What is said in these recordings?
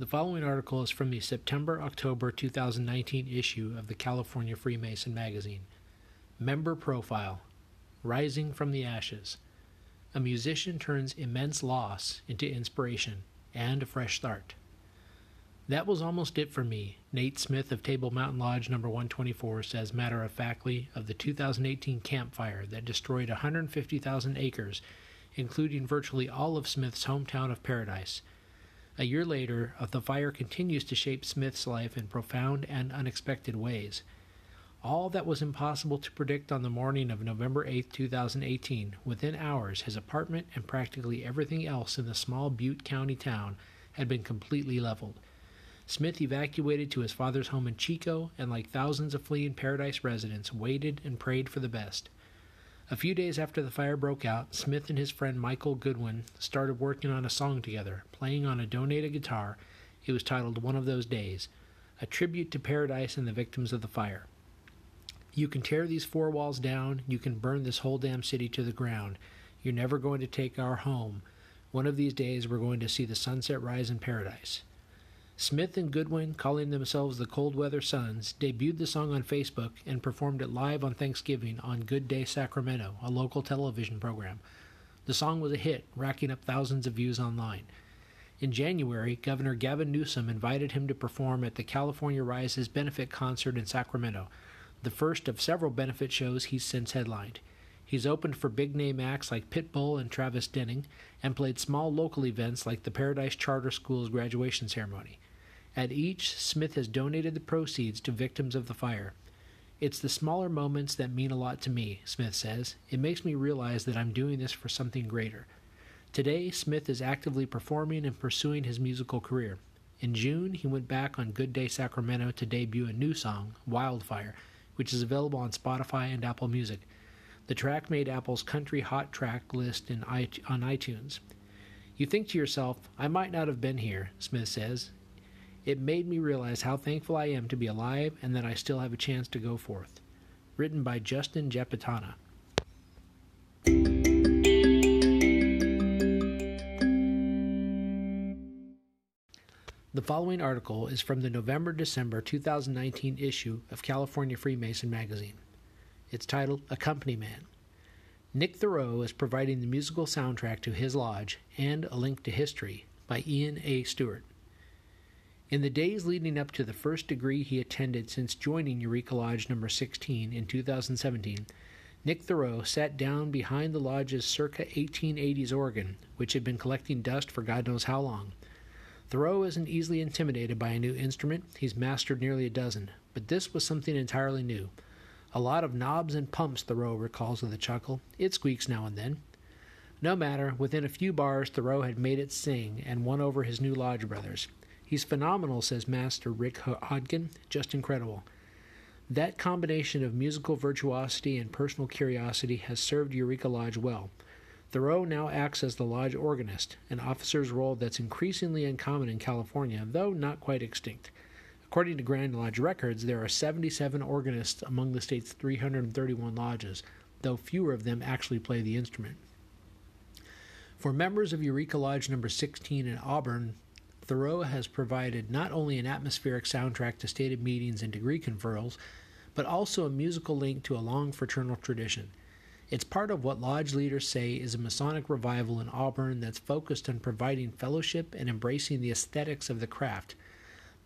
The following article is from the September October 2019 issue of the California Freemason magazine. Member Profile Rising from the Ashes. A musician turns immense loss into inspiration and a fresh start. That was almost it for me, Nate Smith of Table Mountain Lodge number 124 says matter of factly of the 2018 Camp Fire that destroyed 150,000 acres, including virtually all of Smith's hometown of Paradise. A year later, the fire continues to shape Smith's life in profound and unexpected ways. All that was impossible to predict on the morning of November 8, 2018, within hours, his apartment and practically everything else in the small Butte County town had been completely leveled. Smith evacuated to his father's home in Chico and, like thousands of fleeing Paradise residents, waited and prayed for the best. A few days after the fire broke out, Smith and his friend Michael Goodwin started working on a song together, playing on a donated guitar. It was titled One of Those Days, a tribute to Paradise and the victims of the fire. You can tear these four walls down, you can burn this whole damn city to the ground. You're never going to take our home. One of these days we're going to see the sunset rise in paradise. Smith and Goodwin, calling themselves the Cold Weather Sons, debuted the song on Facebook and performed it live on Thanksgiving on Good Day Sacramento, a local television program. The song was a hit, racking up thousands of views online. In January, Governor Gavin Newsom invited him to perform at the California Rises benefit concert in Sacramento, the first of several benefit shows he's since headlined. He's opened for big name acts like Pitbull and Travis Denning, and played small local events like the Paradise Charter School's graduation ceremony. At each, Smith has donated the proceeds to victims of the fire. It's the smaller moments that mean a lot to me, Smith says. It makes me realize that I'm doing this for something greater. Today, Smith is actively performing and pursuing his musical career. In June, he went back on Good Day Sacramento to debut a new song, Wildfire, which is available on Spotify and Apple Music. The track made Apple's country hot track list on iTunes. You think to yourself, I might not have been here, Smith says. It made me realize how thankful I am to be alive and that I still have a chance to go forth. Written by Justin Japitana. The following article is from the November December 2019 issue of California Freemason magazine. It's titled A Company Man. Nick Thoreau is providing the musical soundtrack to his lodge and A Link to History by Ian A. Stewart. In the days leading up to the first degree he attended since joining Eureka Lodge number 16 in 2017, Nick Thoreau sat down behind the lodge's circa 1880s organ, which had been collecting dust for God knows how long. Thoreau isn't easily intimidated by a new instrument, he's mastered nearly a dozen, but this was something entirely new. A lot of knobs and pumps, Thoreau recalls with a chuckle. It squeaks now and then. No matter, within a few bars, Thoreau had made it sing and won over his new lodge brothers. He's phenomenal, says Master Rick Hodgkin. Just incredible. That combination of musical virtuosity and personal curiosity has served Eureka Lodge well. Thoreau now acts as the lodge organist, an officer's role that's increasingly uncommon in California, though not quite extinct. According to Grand Lodge records, there are 77 organists among the state's 331 lodges, though fewer of them actually play the instrument. For members of Eureka Lodge number 16 in Auburn, Thoreau has provided not only an atmospheric soundtrack to stated meetings and degree conferrals, but also a musical link to a long fraternal tradition. It's part of what Lodge leaders say is a Masonic revival in Auburn that's focused on providing fellowship and embracing the aesthetics of the craft.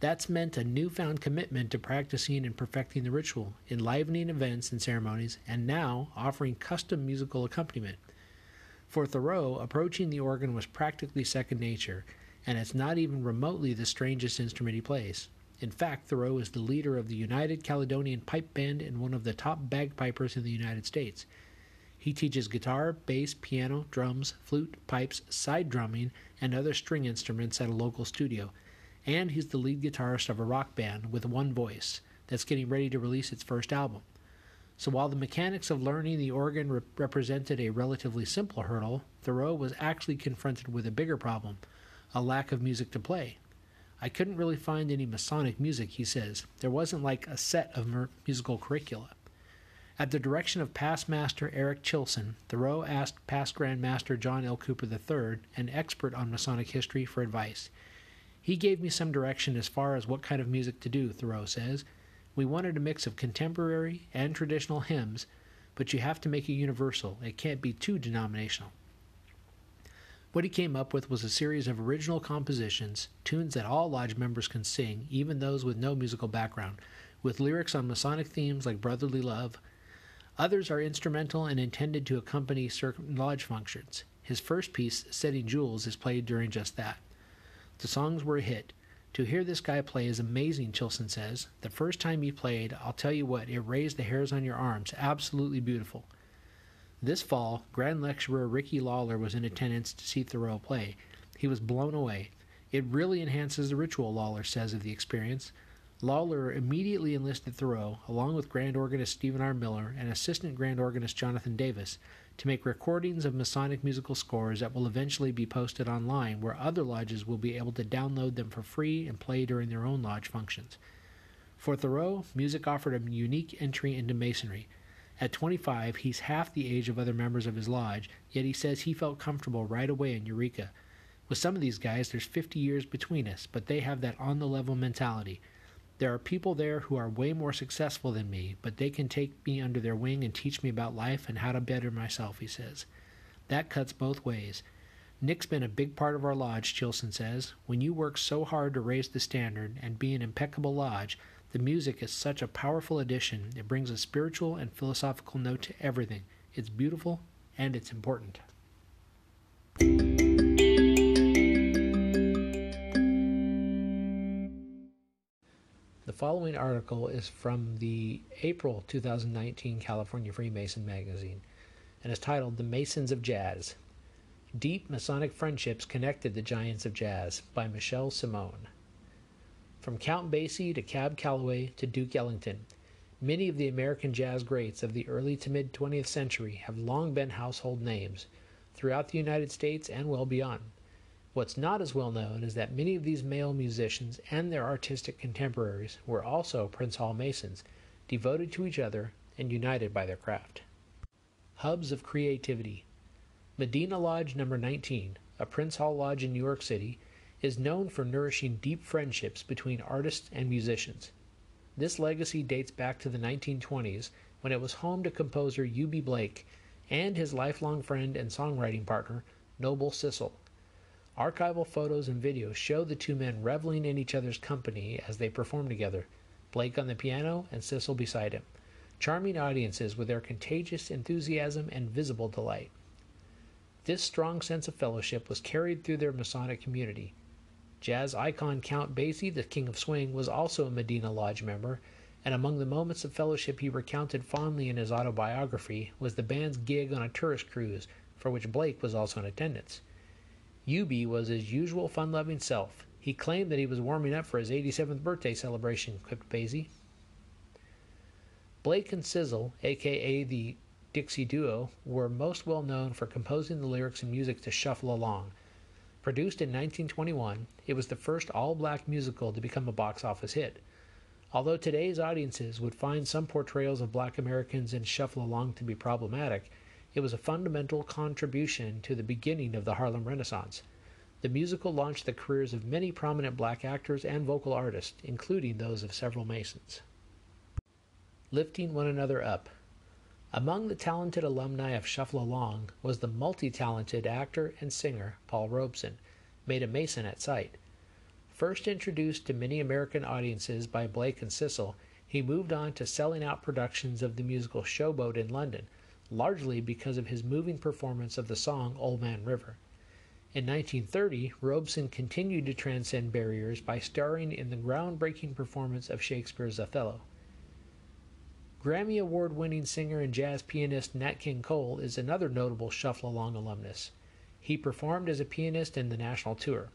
That's meant a newfound commitment to practicing and perfecting the ritual, enlivening events and ceremonies, and now offering custom musical accompaniment. For Thoreau, approaching the organ was practically second nature and it's not even remotely the strangest instrument he plays. In fact, Thoreau is the leader of the United Caledonian Pipe Band and one of the top bagpipers in the United States. He teaches guitar, bass, piano, drums, flute, pipes, side drumming, and other string instruments at a local studio. And he's the lead guitarist of a rock band with one voice that's getting ready to release its first album. So while the mechanics of learning the organ re- represented a relatively simple hurdle, Thoreau was actually confronted with a bigger problem a lack of music to play. I couldn't really find any Masonic music, he says. There wasn't like a set of musical curricula. At the direction of past master Eric Chilson, Thoreau asked past Grand Master John L. Cooper III, an expert on Masonic history, for advice. He gave me some direction as far as what kind of music to do, Thoreau says. We wanted a mix of contemporary and traditional hymns, but you have to make it universal. It can't be too denominational. What he came up with was a series of original compositions, tunes that all lodge members can sing, even those with no musical background, with lyrics on Masonic themes like brotherly love. Others are instrumental and intended to accompany certain lodge functions. His first piece, Setting Jewels, is played during just that. The songs were a hit. To hear this guy play is amazing, Chilson says. The first time he played, I'll tell you what, it raised the hairs on your arms. Absolutely beautiful. This fall, Grand Lecturer Ricky Lawler was in attendance to see Thoreau play. He was blown away. It really enhances the ritual, Lawler says of the experience. Lawler immediately enlisted Thoreau, along with Grand Organist Stephen R. Miller and Assistant Grand Organist Jonathan Davis, to make recordings of Masonic musical scores that will eventually be posted online, where other lodges will be able to download them for free and play during their own lodge functions. For Thoreau, music offered a unique entry into Masonry. At 25, he's half the age of other members of his lodge, yet he says he felt comfortable right away in Eureka. With some of these guys, there's 50 years between us, but they have that on the level mentality. There are people there who are way more successful than me, but they can take me under their wing and teach me about life and how to better myself, he says. That cuts both ways. Nick's been a big part of our lodge, Chilson says. When you work so hard to raise the standard and be an impeccable lodge, the music is such a powerful addition. It brings a spiritual and philosophical note to everything. It's beautiful and it's important. The following article is from the April 2019 California Freemason magazine and is titled The Masons of Jazz Deep Masonic Friendships Connected the Giants of Jazz by Michelle Simone. From Count Basie to Cab Calloway to Duke Ellington, many of the American jazz greats of the early to mid 20th century have long been household names throughout the United States and well beyond. What's not as well known is that many of these male musicians and their artistic contemporaries were also Prince Hall Masons, devoted to each other and united by their craft. Hubs of Creativity Medina Lodge Number 19, a Prince Hall Lodge in New York City, is known for nourishing deep friendships between artists and musicians. This legacy dates back to the 1920s when it was home to composer Eubie Blake and his lifelong friend and songwriting partner, Noble Sissle. Archival photos and videos show the two men reveling in each other's company as they perform together, Blake on the piano and Sissle beside him, charming audiences with their contagious enthusiasm and visible delight. This strong sense of fellowship was carried through their Masonic community, Jazz icon Count Basie, the King of Swing, was also a Medina Lodge member, and among the moments of fellowship he recounted fondly in his autobiography was the band's gig on a tourist cruise, for which Blake was also in attendance. Eubie was his usual fun loving self. He claimed that he was warming up for his 87th birthday celebration, quipped Basie. Blake and Sissle, aka the Dixie Duo, were most well known for composing the lyrics and music to Shuffle Along, Produced in 1921, it was the first all black musical to become a box office hit. Although today's audiences would find some portrayals of black Americans in Shuffle Along to be problematic, it was a fundamental contribution to the beginning of the Harlem Renaissance. The musical launched the careers of many prominent black actors and vocal artists, including those of several Masons. Lifting one another up. Among the talented alumni of Shuffle Along was the multi talented actor and singer Paul Robeson, made a Mason at sight. First introduced to many American audiences by Blake and Sissle, he moved on to selling out productions of the musical Showboat in London, largely because of his moving performance of the song Old Man River. In 1930, Robeson continued to transcend barriers by starring in the groundbreaking performance of Shakespeare's Othello. Grammy Award winning singer and jazz pianist Nat King Cole is another notable Shuffle Along alumnus. He performed as a pianist in the national tour.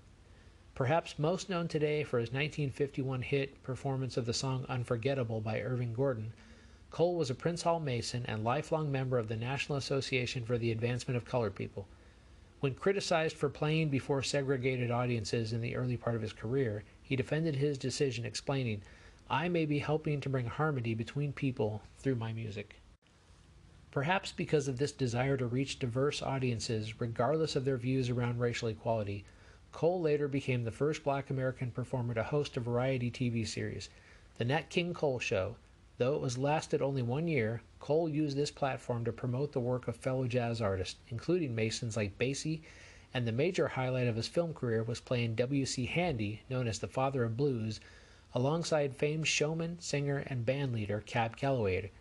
Perhaps most known today for his 1951 hit performance of the song Unforgettable by Irving Gordon, Cole was a Prince Hall Mason and lifelong member of the National Association for the Advancement of Colored People. When criticized for playing before segregated audiences in the early part of his career, he defended his decision, explaining, I may be helping to bring harmony between people through my music. Perhaps because of this desire to reach diverse audiences, regardless of their views around racial equality, Cole later became the first black American performer to host a variety TV series, The Nat King Cole Show. Though it was lasted only one year, Cole used this platform to promote the work of fellow jazz artists, including Masons like Basie, and the major highlight of his film career was playing W.C. Handy, known as the father of blues, alongside famed showman, singer, and band leader Cab Calloway,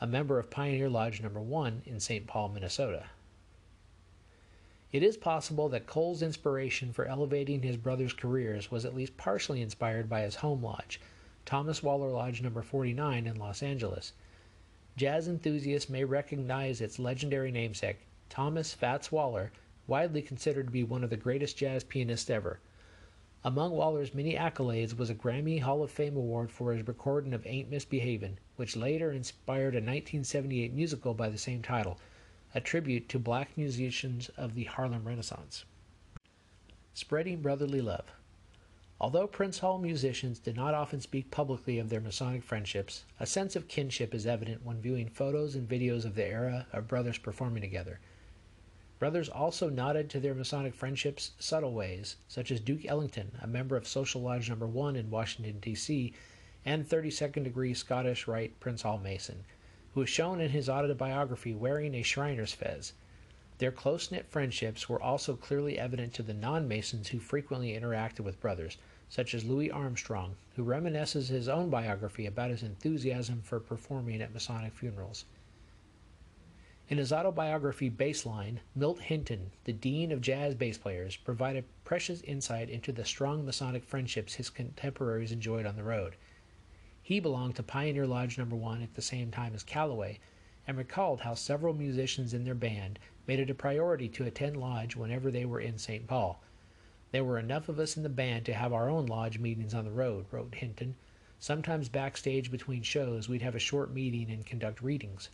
a member of Pioneer Lodge Number 1 in St. Paul, Minnesota. It is possible that Cole's inspiration for elevating his brothers' careers was at least partially inspired by his home lodge, Thomas Waller Lodge Number 49 in Los Angeles. Jazz enthusiasts may recognize its legendary namesake, Thomas Fats Waller, widely considered to be one of the greatest jazz pianists ever. Among Waller's many accolades was a Grammy Hall of Fame award for his recording of Ain't Misbehavin', which later inspired a 1978 musical by the same title, a tribute to black musicians of the Harlem Renaissance. Spreading Brotherly Love. Although Prince Hall musicians did not often speak publicly of their Masonic friendships, a sense of kinship is evident when viewing photos and videos of the era of brothers performing together. Brothers also nodded to their Masonic friendships subtle ways, such as Duke Ellington, a member of Social Lodge Number 1 in Washington, D.C., and 32nd degree Scottish Rite Prince Hall Mason, who is shown in his autobiography wearing a Shriner's fez. Their close knit friendships were also clearly evident to the non Masons who frequently interacted with brothers, such as Louis Armstrong, who reminisces his own biography about his enthusiasm for performing at Masonic funerals. In his autobiography Bassline, Milt Hinton, the dean of jazz bass players, provided precious insight into the strong Masonic friendships his contemporaries enjoyed on the road. He belonged to Pioneer Lodge Number 1 at the same time as Calloway and recalled how several musicians in their band made it a priority to attend lodge whenever they were in St. Paul. There were enough of us in the band to have our own lodge meetings on the road, wrote Hinton. Sometimes backstage between shows, we'd have a short meeting and conduct readings.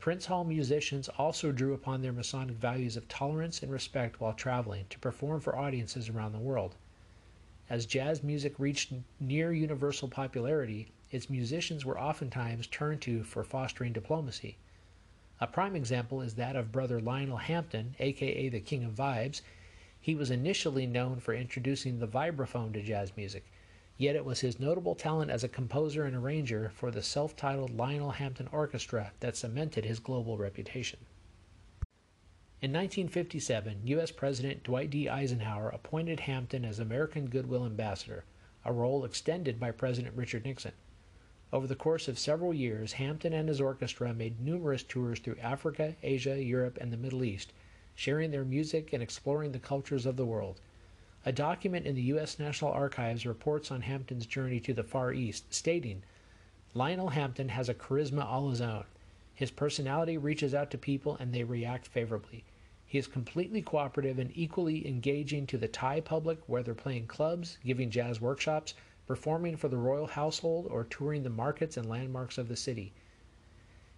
Prince Hall musicians also drew upon their Masonic values of tolerance and respect while traveling to perform for audiences around the world. As jazz music reached near universal popularity, its musicians were oftentimes turned to for fostering diplomacy. A prime example is that of brother Lionel Hampton, aka the King of Vibes. He was initially known for introducing the vibraphone to jazz music, Yet it was his notable talent as a composer and arranger for the self titled Lionel Hampton Orchestra that cemented his global reputation. In 1957, U.S. President Dwight D. Eisenhower appointed Hampton as American Goodwill Ambassador, a role extended by President Richard Nixon. Over the course of several years, Hampton and his orchestra made numerous tours through Africa, Asia, Europe, and the Middle East, sharing their music and exploring the cultures of the world. A document in the U.S. National Archives reports on Hampton's journey to the Far East, stating Lionel Hampton has a charisma all his own. His personality reaches out to people and they react favorably. He is completely cooperative and equally engaging to the Thai public, whether playing clubs, giving jazz workshops, performing for the royal household, or touring the markets and landmarks of the city.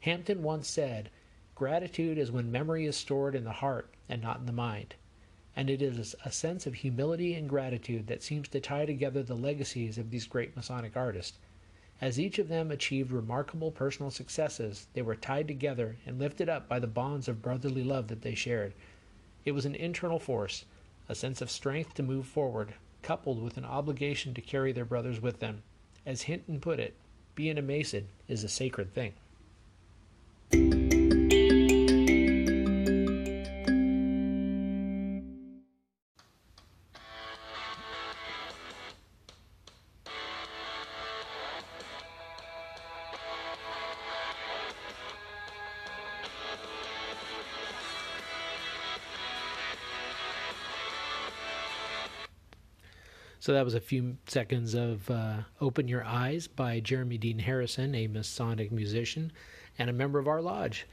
Hampton once said, Gratitude is when memory is stored in the heart and not in the mind and it is a sense of humility and gratitude that seems to tie together the legacies of these great Masonic artists. As each of them achieved remarkable personal successes, they were tied together and lifted up by the bonds of brotherly love that they shared. It was an internal force, a sense of strength to move forward, coupled with an obligation to carry their brothers with them. As Hinton put it, being a Mason is a sacred thing. So that was a few seconds of uh, Open Your Eyes by Jeremy Dean Harrison, a Masonic musician and a member of our lodge.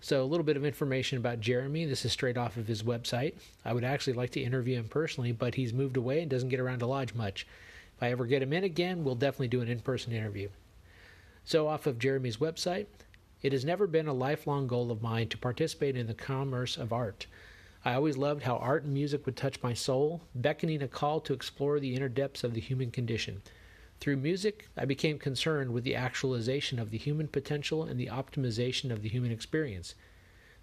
So, a little bit of information about Jeremy. This is straight off of his website. I would actually like to interview him personally, but he's moved away and doesn't get around to lodge much. If I ever get him in again, we'll definitely do an in person interview. So, off of Jeremy's website, it has never been a lifelong goal of mine to participate in the commerce of art. I always loved how art and music would touch my soul, beckoning a call to explore the inner depths of the human condition. Through music, I became concerned with the actualization of the human potential and the optimization of the human experience.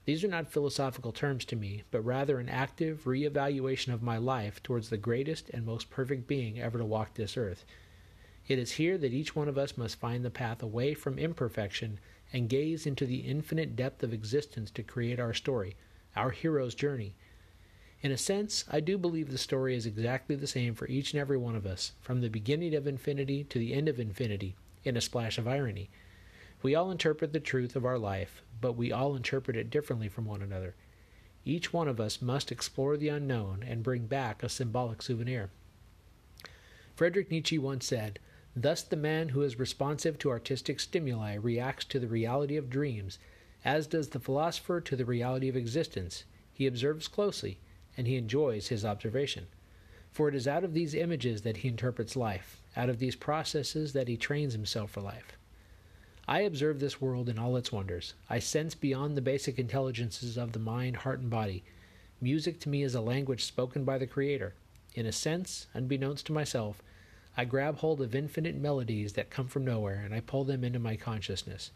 These are not philosophical terms to me, but rather an active re-evaluation of my life towards the greatest and most perfect being ever to walk this earth. It is here that each one of us must find the path away from imperfection and gaze into the infinite depth of existence to create our story our hero's journey. In a sense, I do believe the story is exactly the same for each and every one of us, from the beginning of infinity to the end of infinity, in a splash of irony. We all interpret the truth of our life, but we all interpret it differently from one another. Each one of us must explore the unknown and bring back a symbolic souvenir. Friedrich Nietzsche once said, Thus the man who is responsive to artistic stimuli reacts to the reality of dreams as does the philosopher to the reality of existence. He observes closely, and he enjoys his observation. For it is out of these images that he interprets life, out of these processes that he trains himself for life. I observe this world in all its wonders. I sense beyond the basic intelligences of the mind, heart, and body. Music to me is a language spoken by the Creator. In a sense, unbeknownst to myself, I grab hold of infinite melodies that come from nowhere and I pull them into my consciousness.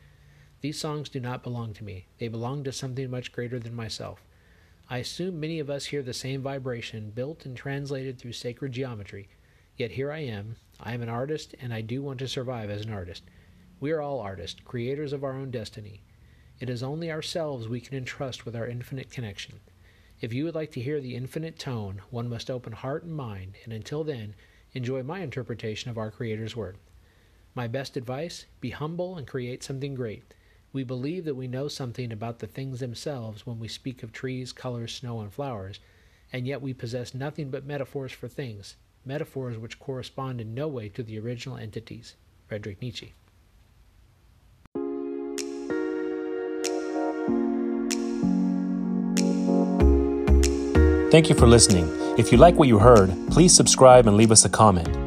These songs do not belong to me, they belong to something much greater than myself. I assume many of us hear the same vibration built and translated through sacred geometry. Yet here I am. I am an artist, and I do want to survive as an artist. We are all artists, creators of our own destiny. It is only ourselves we can entrust with our infinite connection. If you would like to hear the infinite tone, one must open heart and mind, and until then, enjoy my interpretation of our Creator's Word. My best advice be humble and create something great. We believe that we know something about the things themselves when we speak of trees, colors, snow, and flowers, and yet we possess nothing but metaphors for things, metaphors which correspond in no way to the original entities. Friedrich Nietzsche. Thank you for listening. If you like what you heard, please subscribe and leave us a comment.